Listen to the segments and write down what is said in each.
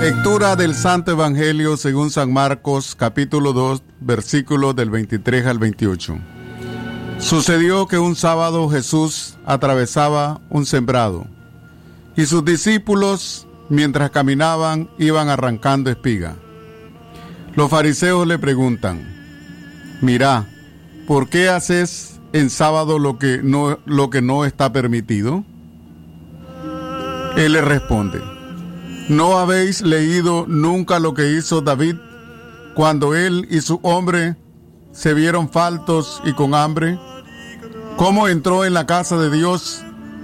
Lectura del Santo Evangelio según San Marcos, capítulo 2, versículos del 23 al 28. Sucedió que un sábado Jesús atravesaba un sembrado y sus discípulos, mientras caminaban, iban arrancando espiga. Los fariseos le preguntan, mira, ¿por qué haces en sábado lo que no, lo que no está permitido? Él le responde, ¿no habéis leído nunca lo que hizo David cuando él y su hombre se vieron faltos y con hambre? ¿Cómo entró en la casa de Dios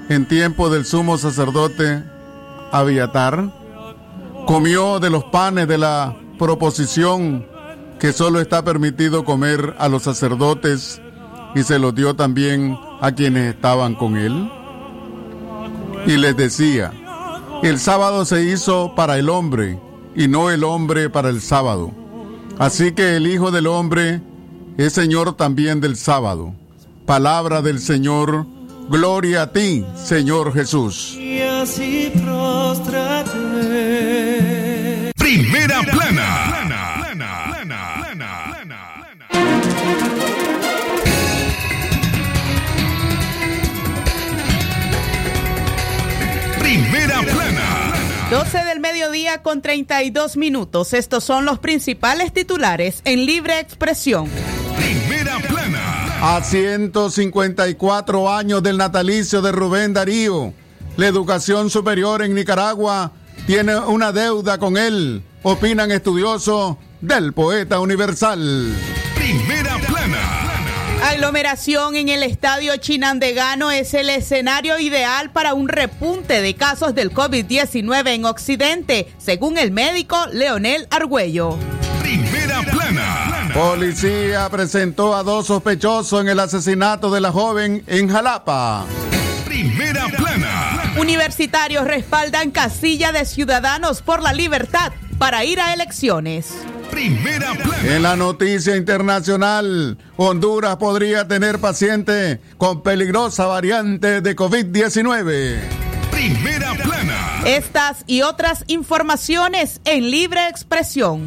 en tiempo del sumo sacerdote Abiatar? Comió de los panes de la proposición que solo está permitido comer a los sacerdotes y se los dio también a quienes estaban con él. Y les decía, el sábado se hizo para el hombre y no el hombre para el sábado. Así que el Hijo del Hombre es Señor también del sábado. Palabra del Señor, gloria a ti, Señor Jesús. Primera 12 del mediodía con 32 minutos. Estos son los principales titulares en libre expresión. Primera plana. A 154 años del natalicio de Rubén Darío, la educación superior en Nicaragua tiene una deuda con él, opinan estudiosos del poeta universal. Primera plana. Aglomeración en el estadio Chinandegano es el escenario ideal para un repunte de casos del COVID-19 en Occidente, según el médico Leonel Argüello. Primera plana. Policía presentó a dos sospechosos en el asesinato de la joven en Jalapa. Primera plana. Universitarios respaldan casilla de Ciudadanos por la Libertad para ir a elecciones. Primera plana. En la noticia internacional, Honduras podría tener paciente con peligrosa variante de COVID-19. Primera plana. Estas y otras informaciones en libre expresión.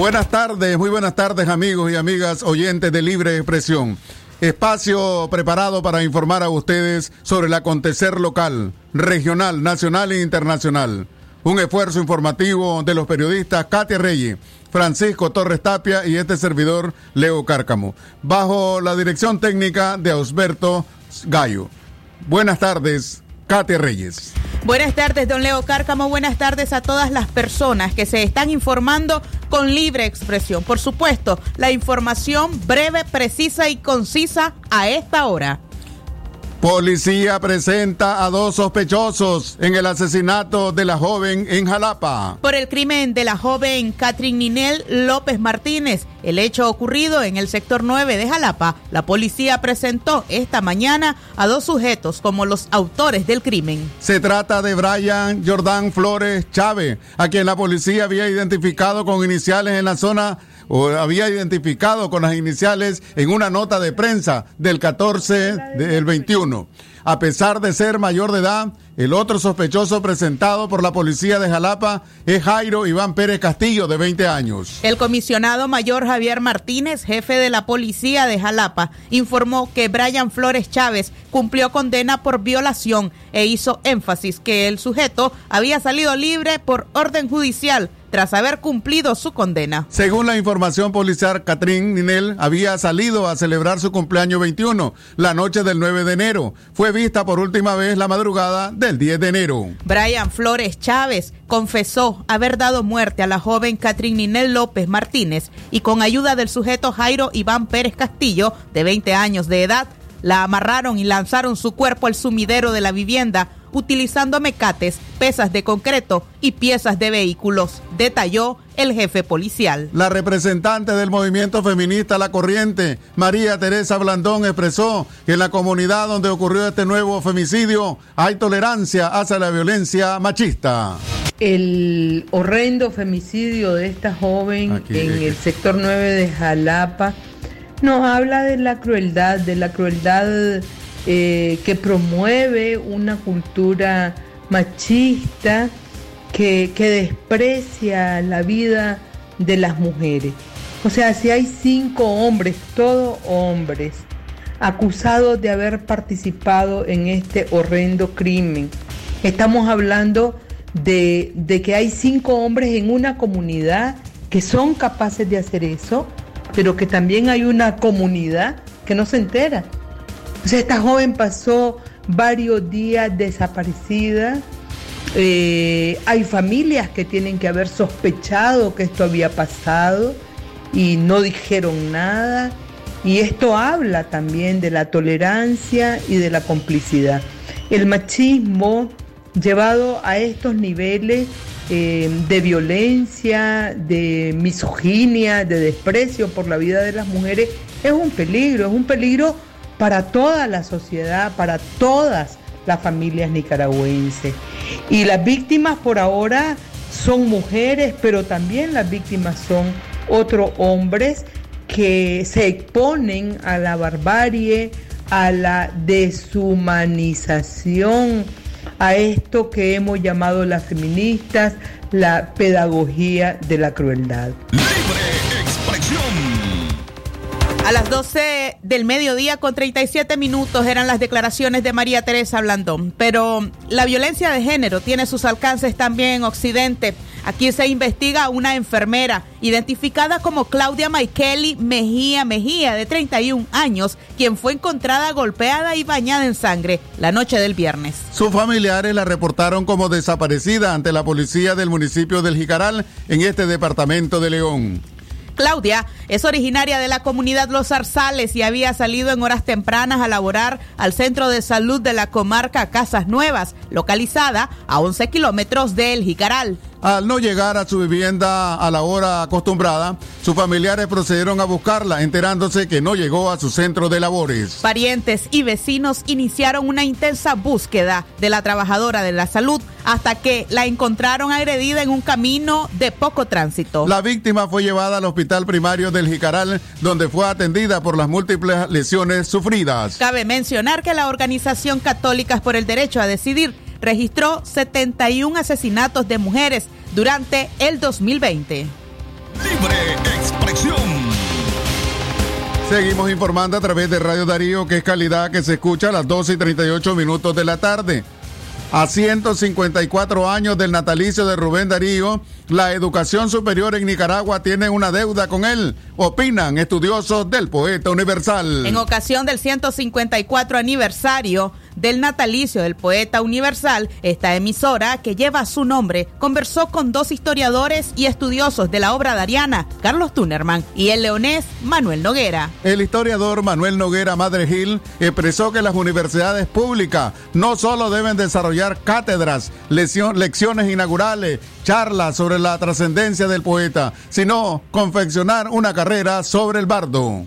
Buenas tardes, muy buenas tardes amigos y amigas oyentes de Libre Expresión. Espacio preparado para informar a ustedes sobre el acontecer local, regional, nacional e internacional. Un esfuerzo informativo de los periodistas Katia Reyes, Francisco Torres Tapia y este servidor Leo Cárcamo, bajo la dirección técnica de Ausberto Gallo. Buenas tardes, Katia Reyes. Buenas tardes, don Leo Cárcamo. Buenas tardes a todas las personas que se están informando con libre expresión. Por supuesto, la información breve, precisa y concisa a esta hora. Policía presenta a dos sospechosos en el asesinato de la joven en Jalapa. Por el crimen de la joven Catherine Ninel López Martínez, el hecho ocurrido en el sector 9 de Jalapa, la policía presentó esta mañana a dos sujetos como los autores del crimen. Se trata de Brian Jordán Flores Chávez, a quien la policía había identificado con iniciales en la zona o había identificado con las iniciales en una nota de prensa del 14 del 21. A pesar de ser mayor de edad, el otro sospechoso presentado por la policía de Jalapa es Jairo Iván Pérez Castillo, de 20 años. El comisionado mayor Javier Martínez, jefe de la policía de Jalapa, informó que Brian Flores Chávez cumplió condena por violación e hizo énfasis que el sujeto había salido libre por orden judicial tras haber cumplido su condena. Según la información policial, Catrín Ninel había salido a celebrar su cumpleaños 21 la noche del 9 de enero. Fue vista por última vez la madrugada del 10 de enero. Brian Flores Chávez confesó haber dado muerte a la joven Catrín Ninel López Martínez y con ayuda del sujeto Jairo Iván Pérez Castillo, de 20 años de edad, la amarraron y lanzaron su cuerpo al sumidero de la vivienda utilizando mecates, pesas de concreto y piezas de vehículos, detalló el jefe policial. La representante del movimiento feminista La Corriente, María Teresa Blandón, expresó que en la comunidad donde ocurrió este nuevo femicidio hay tolerancia hacia la violencia machista. El horrendo femicidio de esta joven en el sector 9 de Jalapa nos habla de la crueldad, de la crueldad eh, que promueve una cultura machista que, que desprecia la vida de las mujeres. O sea, si hay cinco hombres, todos hombres, acusados de haber participado en este horrendo crimen, estamos hablando de, de, que hay cinco hombres en una comunidad que son capaces de hacer eso, pero que también hay una comunidad que no se entera. Esta joven pasó varios días desaparecida, eh, hay familias que tienen que haber sospechado que esto había pasado y no dijeron nada. Y esto habla también de la tolerancia y de la complicidad. El machismo llevado a estos niveles eh, de violencia, de misoginia, de desprecio por la vida de las mujeres, es un peligro, es un peligro para toda la sociedad, para todas las familias nicaragüenses. Y las víctimas por ahora son mujeres, pero también las víctimas son otros hombres que se exponen a la barbarie, a la deshumanización, a esto que hemos llamado las feministas la pedagogía de la crueldad. 12 del mediodía con 37 minutos eran las declaraciones de María Teresa Blandón. Pero la violencia de género tiene sus alcances también en Occidente. Aquí se investiga una enfermera identificada como Claudia Maikeli Mejía Mejía, de 31 años, quien fue encontrada golpeada y bañada en sangre la noche del viernes. Sus familiares la reportaron como desaparecida ante la policía del municipio del Jicaral en este departamento de León. Claudia es originaria de la comunidad Los Zarzales y había salido en horas tempranas a laborar al centro de salud de la comarca Casas Nuevas, localizada a 11 kilómetros del Jicaral. Al no llegar a su vivienda a la hora acostumbrada, sus familiares procedieron a buscarla, enterándose que no llegó a su centro de labores. Parientes y vecinos iniciaron una intensa búsqueda de la trabajadora de la salud hasta que la encontraron agredida en un camino de poco tránsito. La víctima fue llevada al hospital primario del Jicaral, donde fue atendida por las múltiples lesiones sufridas. Cabe mencionar que la Organización Católicas por el Derecho a Decidir registró 71 asesinatos de mujeres durante el 2020. Libre expresión. Seguimos informando a través de Radio Darío, que es calidad que se escucha a las 12 y 38 minutos de la tarde. A 154 años del natalicio de Rubén Darío, la educación superior en Nicaragua tiene una deuda con él, opinan estudiosos del poeta universal. En ocasión del 154 aniversario del natalicio del poeta universal, esta emisora, que lleva su nombre, conversó con dos historiadores y estudiosos de la obra dariana, Carlos Tunerman y el leonés Manuel Noguera. El historiador Manuel Noguera Madre Gil expresó que las universidades públicas no solo deben desarrollar cátedras, lecciones inaugurales, charlas sobre la trascendencia del poeta, sino confeccionar una carrera sobre el bardo.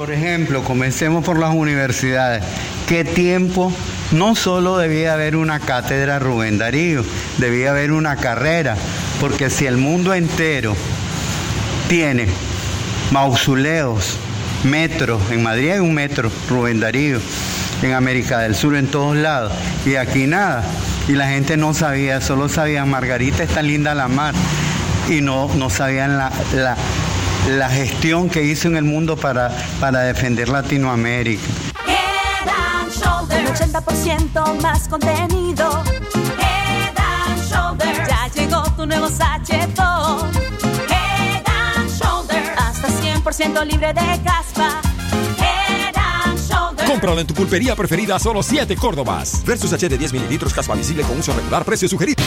Por ejemplo, comencemos por las universidades. ¿Qué tiempo? No solo debía haber una cátedra Rubén Darío, debía haber una carrera, porque si el mundo entero tiene mausoleos, metros, en Madrid hay un metro Rubén Darío, en América del Sur, en todos lados, y aquí nada, y la gente no sabía, solo sabían Margarita está linda la mar, y no, no sabían la, la la gestión que hizo en el mundo para, para defender Latinoamérica. Head and Shoulders, un 80% más contenido. Head and Shoulders, ya llegó tu nuevo sachetón. Head and Shoulders, hasta 100% libre de caspa. Head and Shoulders. Cómpralo en tu pulpería preferida a solo 7 Córdobas. Versus H de 10 mililitros caspa visible con uso regular, precio sugerido.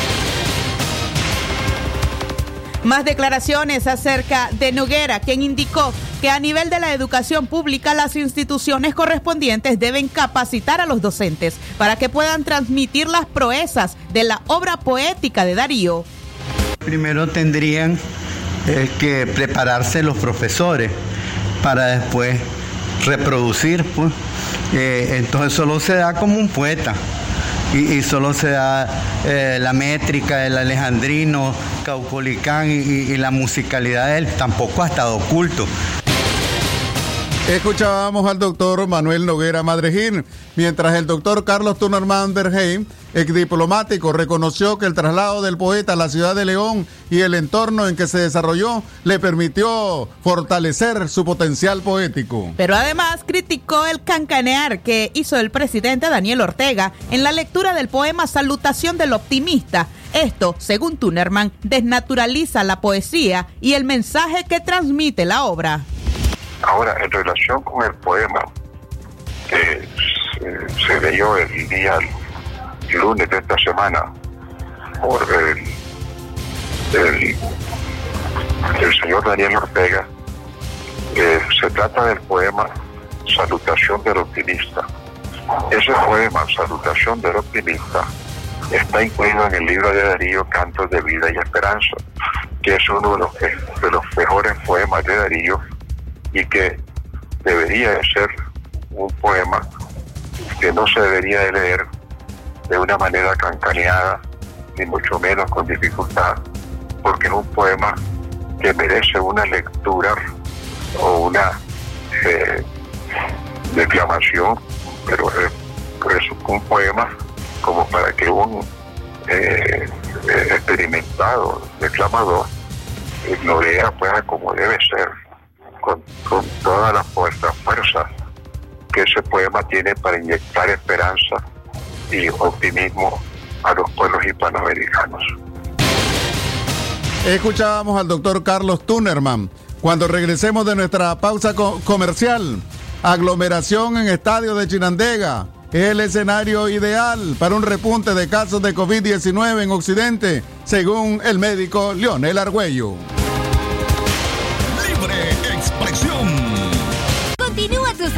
Más declaraciones acerca de Noguera, quien indicó que a nivel de la educación pública las instituciones correspondientes deben capacitar a los docentes para que puedan transmitir las proezas de la obra poética de Darío. Primero tendrían eh, que prepararse los profesores para después reproducir, pues. Eh, entonces solo se da como un poeta y, solo se da eh, la métrica del alejandrino, caupolicán y, y la musicalidad de él, tampoco ha estado oculto. Escuchábamos al doctor Manuel Noguera Madrejín, mientras el doctor Carlos Tunerman Berheim, ex diplomático, reconoció que el traslado del poeta a la ciudad de León y el entorno en que se desarrolló le permitió fortalecer su potencial poético. Pero además criticó el cancanear que hizo el presidente Daniel Ortega en la lectura del poema Salutación del Optimista. Esto, según Tunerman, desnaturaliza la poesía y el mensaje que transmite la obra. Ahora, en relación con el poema que se, leyó el día lunes de esta semana por el, el, señor Daniel Ortega, eh, se trata del poema Salutación del Optimista. Ese poema, Salutación del Optimista, está incluido en el libro de Darío, Cantos de Vida y Esperanza, que es uno de los, de los mejores poemas de Darío y que debería de ser un poema que no se debería de leer de una manera cancaneada, ni mucho menos con dificultad, porque es un poema que merece una lectura o una eh, declamación, pero es, un poema como para que un eh, eh, experimentado declamador lo lea pues como debe ser con, toda la fuerza, fuerza que ese poema tiene para inyectar esperanza y optimismo a los pueblos hispanoamericanos. Escuchábamos al doctor Carlos Tunerman. Cuando regresemos de nuestra pausa comercial, aglomeración en estadio de Chinandega el escenario ideal para un repunte de casos de COVID-19 en Occidente, según el médico Leonel Argüello.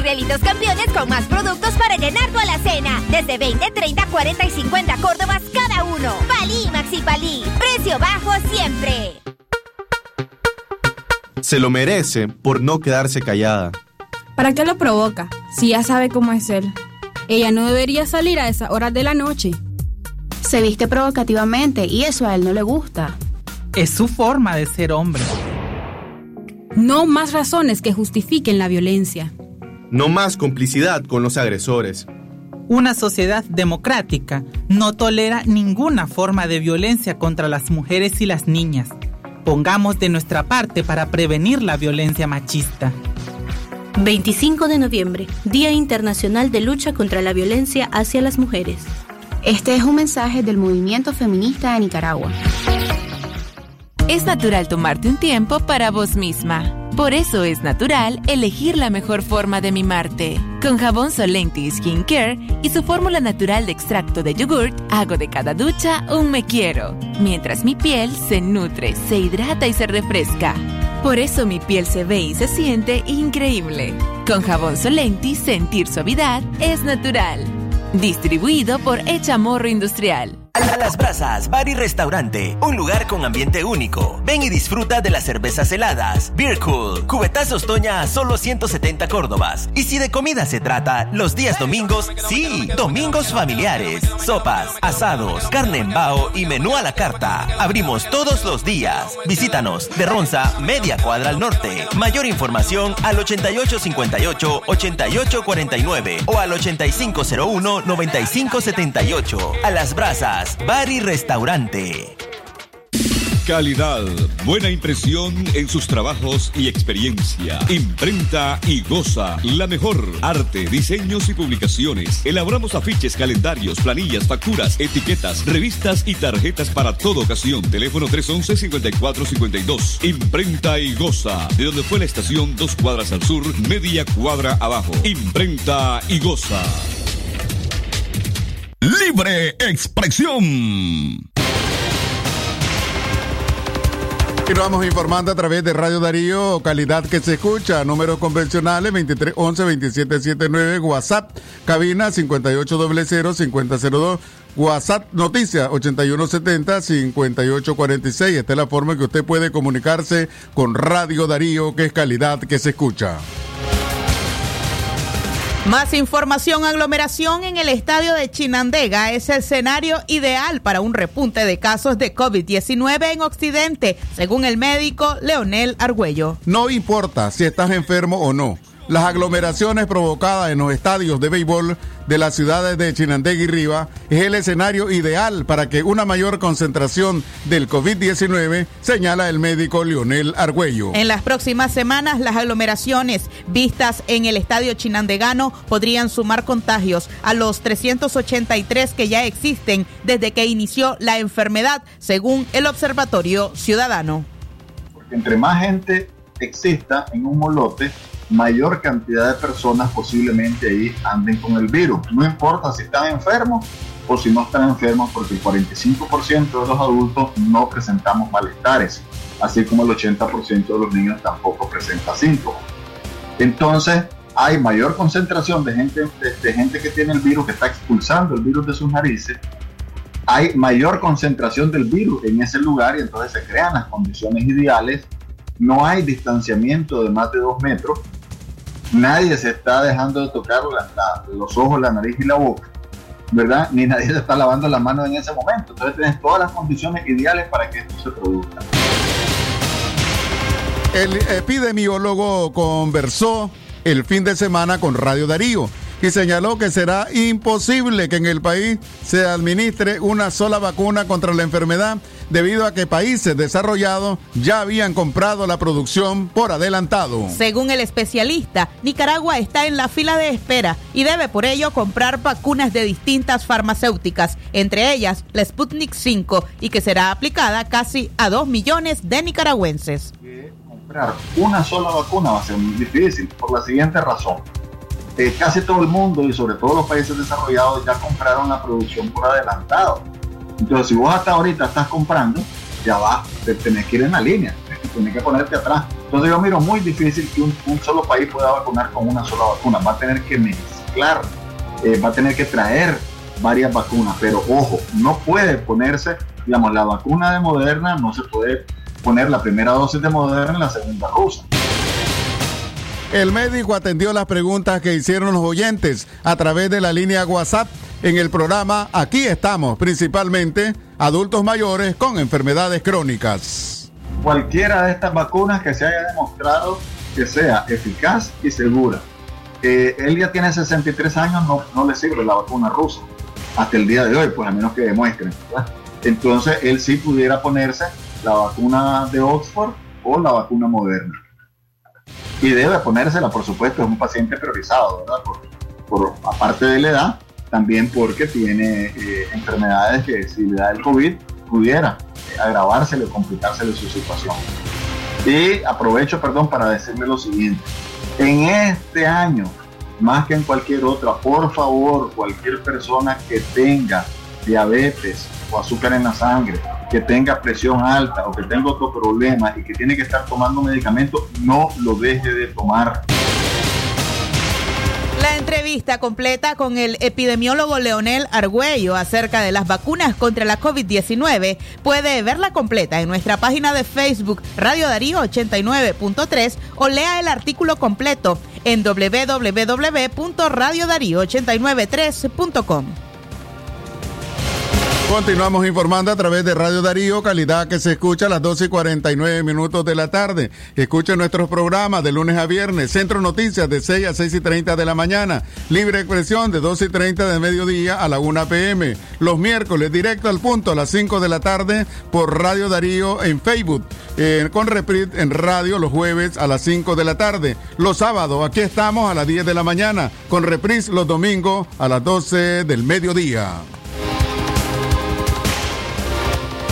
Realitos campeones con más productos para llenar tu alacena. Desde 20, 30, 40 y 50 Córdobas cada uno. Palí Maxi Palí. Precio bajo siempre. Se lo merece por no quedarse callada. ¿Para qué lo provoca? Si ya sabe cómo es él. Ella no debería salir a esas horas de la noche. Se viste provocativamente y eso a él no le gusta. Es su forma de ser hombre. No más razones que justifiquen la violencia. No más complicidad con los agresores. Una sociedad democrática no tolera ninguna forma de violencia contra las mujeres y las niñas. Pongamos de nuestra parte para prevenir la violencia machista. 25 de noviembre, Día Internacional de Lucha contra la Violencia hacia las Mujeres. Este es un mensaje del movimiento feminista de Nicaragua. Es natural tomarte un tiempo para vos misma. Por eso es natural elegir la mejor forma de mimarte. Con jabón Solenti Skin Care y su fórmula natural de extracto de yogurt, hago de cada ducha un me quiero, mientras mi piel se nutre, se hidrata y se refresca. Por eso mi piel se ve y se siente increíble. Con jabón Solenti, sentir suavidad es natural. Distribuido por Echamorro Industrial. A las Brasas, bar y restaurante. Un lugar con ambiente único. Ven y disfruta de las cervezas heladas. Beer Cool. Cubetazos Toña a solo 170 Córdobas. Y si de comida se trata, los días domingos, sí, domingos familiares. Sopas, asados, carne en bao y menú a la carta. Abrimos todos los días. Visítanos de Ronza, media cuadra al norte. Mayor información al 8858-8849 o al 8501-9578. A las Brasas bar y restaurante. Calidad, buena impresión en sus trabajos y experiencia. Imprenta y goza la mejor. Arte, diseños y publicaciones. Elaboramos afiches, calendarios, planillas, facturas, etiquetas, revistas y tarjetas para toda ocasión. Teléfono 311-5452. Imprenta y goza. De donde fue la estación, dos cuadras al sur, media cuadra abajo. Imprenta y goza. Libre expresión. Continuamos informando a través de Radio Darío, calidad que se escucha, números convencionales 2311-2779, WhatsApp, cabina 5800-5002, WhatsApp Noticias 8170-5846. Esta es la forma que usted puede comunicarse con Radio Darío, que es calidad que se escucha. Más información, aglomeración en el estadio de Chinandega es el escenario ideal para un repunte de casos de COVID-19 en Occidente, según el médico Leonel Argüello. No importa si estás enfermo o no. Las aglomeraciones provocadas en los estadios de béisbol de las ciudades de Chinandega y Riva es el escenario ideal para que una mayor concentración del COVID-19, señala el médico Leonel Argüello. En las próximas semanas, las aglomeraciones vistas en el estadio chinandegano podrían sumar contagios a los 383 que ya existen desde que inició la enfermedad, según el Observatorio Ciudadano. Porque entre más gente exista en un molote, mayor cantidad de personas posiblemente ahí anden con el virus. No importa si están enfermos o si no están enfermos, porque el 45% de los adultos no presentamos malestares, así como el 80% de los niños tampoco presenta síntomas. Entonces, hay mayor concentración de gente, de, de gente que tiene el virus, que está expulsando el virus de sus narices, hay mayor concentración del virus en ese lugar y entonces se crean las condiciones ideales. No hay distanciamiento de más de dos metros. Nadie se está dejando de tocar la- los ojos, la nariz y la boca, ¿verdad? Ni nadie se está lavando las manos en ese momento. Entonces tienes todas las condiciones ideales para que esto se produzca. El epidemiólogo conversó el fin de semana con Radio Darío y señaló que será imposible que en el país se administre una sola vacuna contra la enfermedad debido a que países desarrollados ya habían comprado la producción por adelantado. Según el especialista, Nicaragua está en la fila de espera y debe por ello comprar vacunas de distintas farmacéuticas, entre ellas la Sputnik 5, y que será aplicada casi a 2 millones de nicaragüenses. comprar una sola vacuna va a ser muy difícil por la siguiente razón. Eh, casi todo el mundo y sobre todo los países desarrollados ya compraron la producción por adelantado. Entonces, si vos hasta ahorita estás comprando, ya va, te tenés que ir en la línea, tenés que ponerte atrás. Entonces, yo miro muy difícil que un, solo país pueda vacunar con una sola vacuna. Va a tener que mezclar, eh, va a tener que traer varias vacunas, pero ojo, no puede ponerse, digamos, la vacuna de Moderna, no se puede poner la primera dosis de Moderna y la segunda rusa. El médico atendió las preguntas que hicieron los oyentes a través de la línea WhatsApp en el programa Aquí estamos, principalmente adultos mayores con enfermedades crónicas. cualquiera de estas vacunas que se haya demostrado que sea eficaz y segura. Eh, él ya tiene 63 años, no, no le sirve la vacuna rusa hasta el día de hoy, pues a menos que demuestren. Entonces él sí pudiera ponerse la vacuna de Oxford o la vacuna moderna. Y debe ponérsela, por supuesto, es un paciente priorizado, ¿verdad? Por, aparte de la edad, también porque tiene eh, enfermedades que si le da el COVID pudiera eh, agravársele o complicársele su situación. Y aprovecho, perdón, para decirle lo siguiente. En este año, más que en cualquier otra, por favor, cualquier persona que tenga diabetes o azúcar en la sangre, que tenga presión alta o que tenga otro problema y que tiene que estar tomando medicamento, no lo deje de tomar. La entrevista completa con el epidemiólogo Leonel Argüello acerca de las vacunas contra la COVID-19 puede verla completa en nuestra página de Facebook Radio Darío 89.3 o lea el artículo completo en www.radiodarío893.com. Continuamos informando a través de Radio Darío, calidad que se escucha a las 12 y 49 minutos de la tarde. Escuche nuestros programas de lunes a viernes, Centro Noticias de 6 a 6 y 30 de la mañana, Libre Expresión de 12 y 30 de mediodía a la 1 pm, los miércoles directo al punto a las 5 de la tarde por Radio Darío en Facebook, eh, con reprise en radio los jueves a las 5 de la tarde, los sábados aquí estamos a las 10 de la mañana, con reprise los domingos a las 12 del mediodía.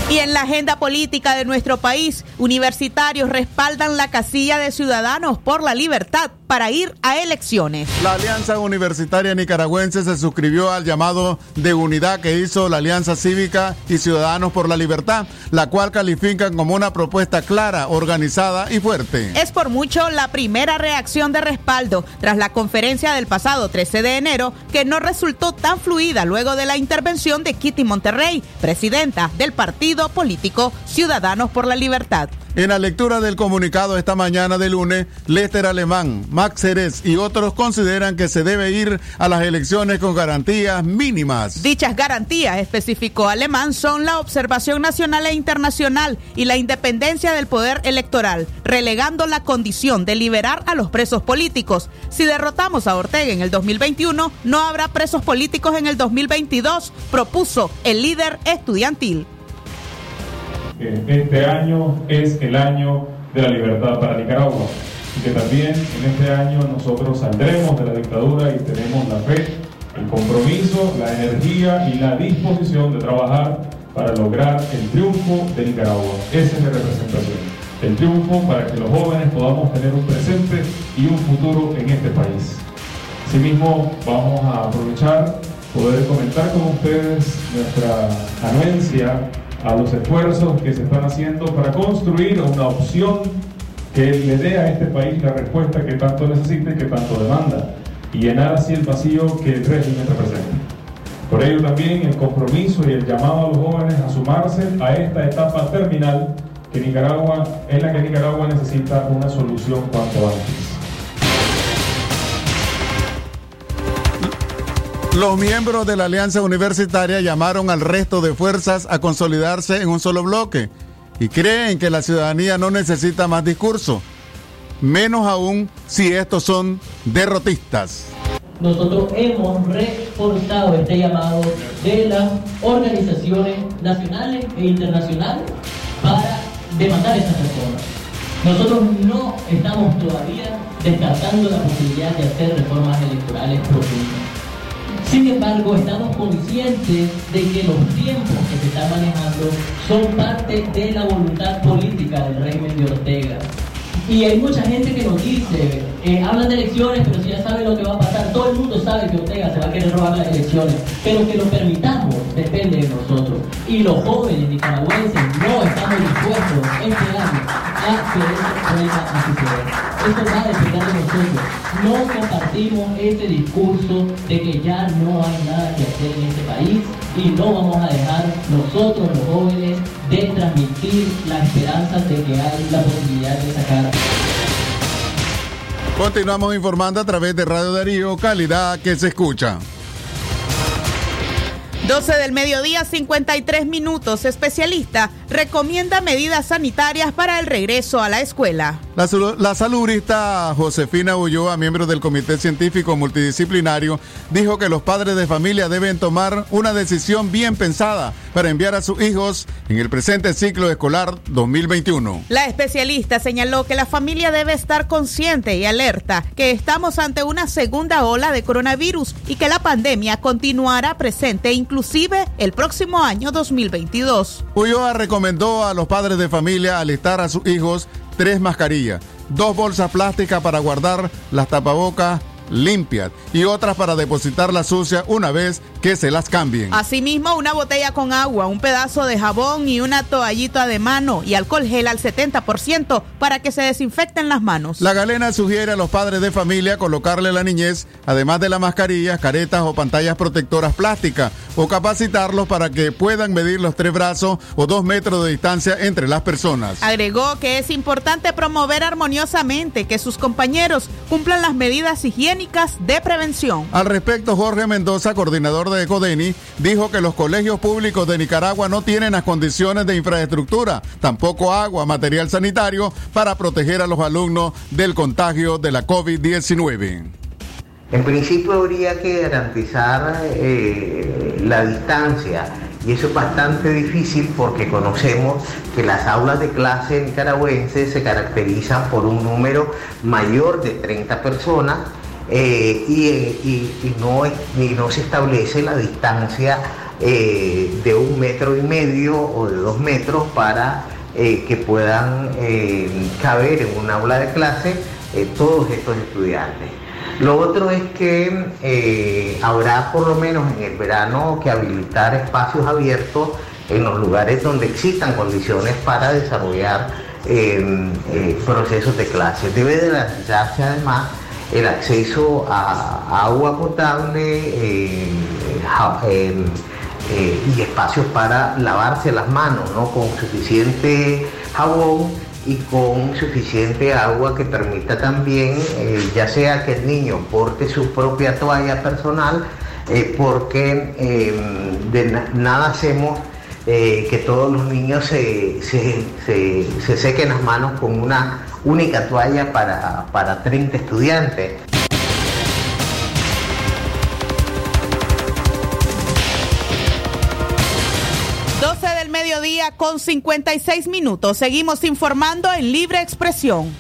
Y en la agenda política de nuestro país, universitarios respaldan la casilla de Ciudadanos por la Libertad para ir a elecciones. La Alianza Universitaria Nicaragüense se suscribió al llamado de unidad que hizo la Alianza Cívica y Ciudadanos por la Libertad, la cual califican como una propuesta clara, organizada y fuerte. Es por mucho la primera reacción de respaldo tras la conferencia del pasado 13 de enero que no resultó tan fluida luego de la intervención de Kitty Monterrey, presidenta del partido político Ciudadanos por la Libertad. En la lectura del comunicado esta mañana de lunes, Lester Alemán, Max Ceres y otros consideran que se debe ir a las elecciones con garantías mínimas. Dichas garantías, especificó Alemán, son la observación nacional e internacional y la independencia del poder electoral, relegando la condición de liberar a los presos políticos. Si derrotamos a Ortega en el 2021, no habrá presos políticos en el 2022, propuso el líder estudiantil este año es el año de la libertad para Nicaragua y que también en este año nosotros saldremos de la dictadura y tenemos la fe, el compromiso, la energía y la disposición de trabajar para lograr el triunfo de Nicaragua. Esa es la representación. El triunfo para que los jóvenes podamos tener un presente y un futuro en este país. Asimismo, vamos a aprovechar poder comentar con ustedes nuestra anuencia a los esfuerzos que se están haciendo para construir una opción que le dé a este país la respuesta que tanto necesita y que tanto demanda, y llenar así el vacío que el régimen representa. Por ello también el compromiso y el llamado a los jóvenes a sumarse a esta etapa terminal que Nicaragua, en la que Nicaragua necesita una solución cuanto antes. Los miembros de la Alianza Universitaria llamaron al resto de fuerzas a consolidarse en un solo bloque y creen que la ciudadanía no necesita más discurso, menos aún si estos son derrotistas. Nosotros hemos reforzado este llamado de las organizaciones nacionales e internacionales para demandar estas reformas. Nosotros no estamos todavía descartando la posibilidad de hacer reformas electorales profundas. Sin embargo, estamos conscientes de que los tiempos que se están manejando son parte de la voluntad política del régimen de Ortega. Y hay mucha gente que nos dice, eh, hablan de elecciones, pero si ya saben lo que va a pasar, todo el mundo sabe que Ortega se va a querer robar las elecciones, pero que lo permitamos depende de nosotros. Y los jóvenes nicaragüenses no estamos dispuestos este año a que eso vuelva a suceder. Esto va a depender de nosotros. No compartimos este discurso de que ya no hay nada que hacer en este país y no vamos a dejar nosotros los jóvenes de transmitir la esperanza de que hay la posibilidad de sacar. Continuamos informando a través de Radio Darío, calidad que se escucha. 12 del mediodía, 53 minutos. Especialista recomienda medidas sanitarias para el regreso a la escuela. La, la saludista Josefina Ulloa, miembro del Comité Científico Multidisciplinario, dijo que los padres de familia deben tomar una decisión bien pensada para enviar a sus hijos en el presente ciclo escolar 2021. La especialista señaló que la familia debe estar consciente y alerta que estamos ante una segunda ola de coronavirus y que la pandemia continuará presente inclusive el próximo año 2022. Ulloa recomendó a los padres de familia alistar a sus hijos tres mascarillas, dos bolsas plásticas para guardar las tapabocas limpias y otras para depositar la sucia una vez que se las cambien. Asimismo, una botella con agua, un pedazo de jabón y una toallita de mano y alcohol gel al 70% para que se desinfecten las manos. La galena sugiere a los padres de familia colocarle a la niñez, además de las mascarillas, caretas o pantallas protectoras plásticas, o capacitarlos para que puedan medir los tres brazos o dos metros de distancia entre las personas. Agregó que es importante promover armoniosamente que sus compañeros cumplan las medidas higiénicas de prevención. Al respecto, Jorge Mendoza, coordinador de Ecodeni, dijo que los colegios públicos de Nicaragua no tienen las condiciones de infraestructura, tampoco agua, material sanitario para proteger a los alumnos del contagio de la COVID-19. En principio habría que garantizar eh, la distancia y eso es bastante difícil porque conocemos que las aulas de clase nicaragüenses se caracterizan por un número mayor de 30 personas eh, y, no, no, se establece la distancia eh, de un metro y medio o de dos metros para que puedan caber en un aula de clase eh, todos estos estudiantes. Lo otro es que eh, habrá por lo menos en el verano que habilitar espacios abiertos en los lugares donde existan condiciones para desarrollar eh, procesos de clase. Debe de garantizarse además el acceso a, agua potable em, em, eh, y espacios para lavarse las manos, ¿no? Con suficiente jabón y con suficiente agua que permita también, eh, ya sea que el niño porte su propia toalla personal, eh, porque em, de nada hacemos eh, que todos los niños se, se, sequen las manos con una única toalla para, para 30 estudiantes. 12 del mediodía con 56 minutos. Seguimos informando en libre expresión.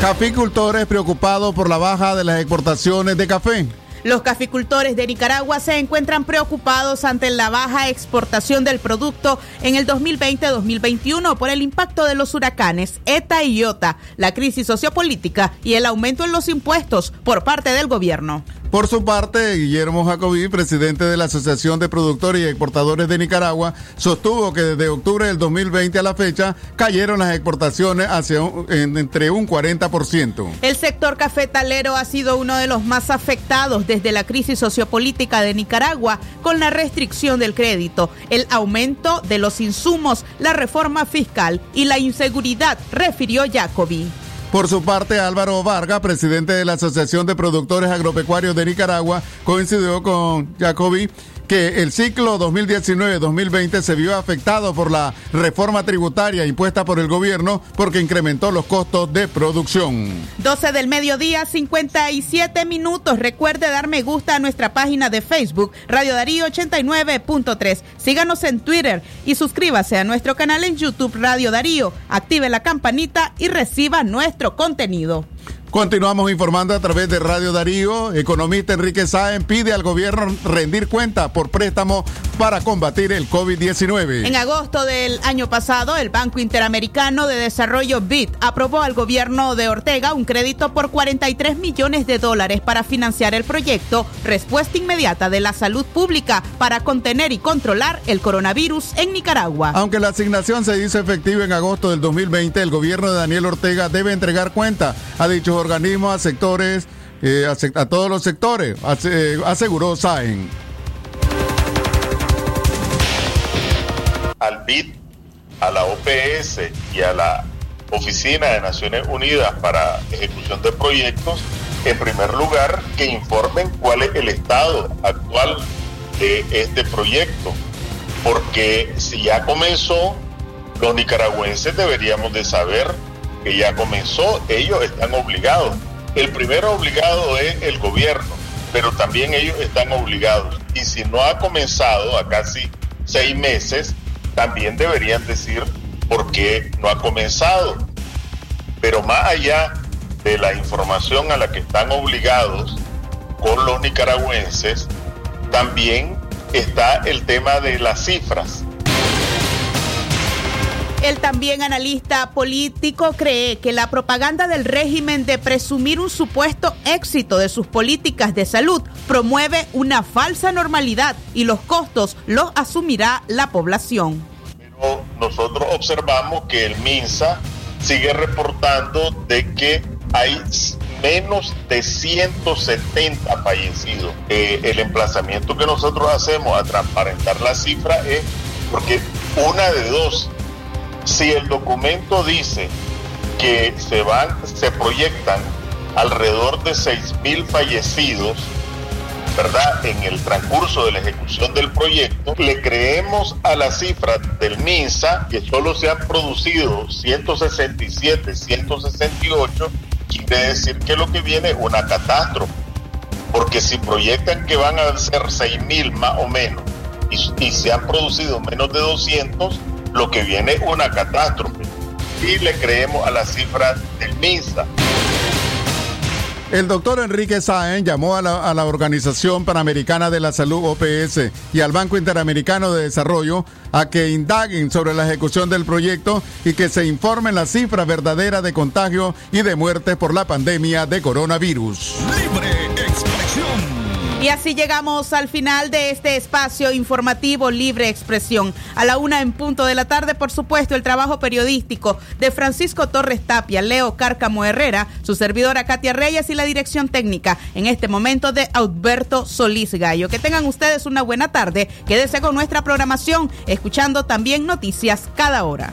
Caficultores preocupados por la baja de las exportaciones de café. Los caficultores de Nicaragua se encuentran preocupados ante la baja exportación del producto en el 2020-2021 por el impacto de los huracanes ETA y IOTA, la crisis sociopolítica y el aumento en los impuestos por parte del gobierno. Por su parte, Guillermo Jacobi, presidente de la Asociación de Productores y Exportadores de Nicaragua, sostuvo que desde octubre del 2020 a la fecha cayeron las exportaciones hacia entre un 40%. El sector cafetalero ha sido uno de los más afectados desde la crisis sociopolítica de Nicaragua con la restricción del crédito, el aumento de los insumos, la reforma fiscal y la inseguridad, refirió Jacobi. Por su parte, Álvaro Vargas, presidente de la Asociación de Productores Agropecuarios de Nicaragua, coincidió con Jacobi que el ciclo 2019-2020 se vio afectado por la reforma tributaria impuesta por el gobierno porque incrementó los costos de producción. 12 del mediodía, 57 minutos. Recuerde dar me gusta a nuestra página de Facebook, Radio Darío 89.3. Síganos en Twitter y suscríbase a nuestro canal en YouTube, Radio Darío. Active la campanita y reciba nuestro contenido. Continuamos informando a través de Radio Darío. Economista Enrique Sáenz pide al gobierno rendir cuenta por préstamo para combatir el COVID-19. En agosto del año pasado, el Banco Interamericano de Desarrollo BID aprobó al gobierno de Ortega un crédito por 43 millones de dólares para financiar el proyecto Respuesta Inmediata de la Salud Pública para contener y controlar el coronavirus en Nicaragua. Aunque la asignación se hizo efectiva en agosto del 2020, el gobierno de Daniel Ortega debe entregar cuenta a dichos organismos, a sectores, eh, a, todos los sectores, aseguró Saen. Al BID, a la OPS y a la Oficina de Naciones Unidas para Ejecución de Proyectos, en primer lugar, que informen cuál es el estado actual de este proyecto, porque si ya comenzó, los nicaragüenses deberíamos de saber que ya comenzó, ellos están obligados. El primero obligado es el gobierno, pero también ellos están obligados. Y si no ha comenzado a casi seis meses, también deberían decir por qué no ha comenzado. Pero más allá de la información a la que están obligados con los nicaragüenses, también está el tema de las cifras. El también analista político cree que la propaganda del régimen de presumir un supuesto éxito de sus políticas de salud promueve una falsa normalidad y los costos los asumirá la población. Nosotros observamos que el MINSA sigue reportando de que hay menos de 170 fallecidos. Eh, el emplazamiento que nosotros hacemos a transparentar la cifra es porque una de dos si el documento dice que se van, se proyectan alrededor de 6.000 fallecidos, ¿verdad? En el transcurso de la ejecución del proyecto, le creemos a la cifra del MINSA que solo se han producido 167, 168, quiere decir que lo que viene es una catástrofe. Porque si proyectan que van a ser 6.000 más o menos y, y se han producido menos de 200, lo que viene es una catástrofe. Y le creemos a las cifras del MINSA. El doctor Enrique Sáenz llamó a la, a la, Organización Panamericana de la Salud OPS y al Banco Interamericano de Desarrollo a que indaguen sobre la ejecución del proyecto y que se informen las cifras verdaderas de contagio y de muertes por la pandemia de coronavirus. Libre expresión. Y así llegamos al final de este espacio informativo Libre Expresión. A la una en punto de la tarde, por supuesto, el trabajo periodístico de Francisco Torres Tapia, Leo Cárcamo Herrera, su servidora Katia Reyes y la dirección técnica en este momento de Alberto Solís Gallo. Que tengan ustedes una buena tarde. Quédese con nuestra programación, escuchando también noticias cada hora.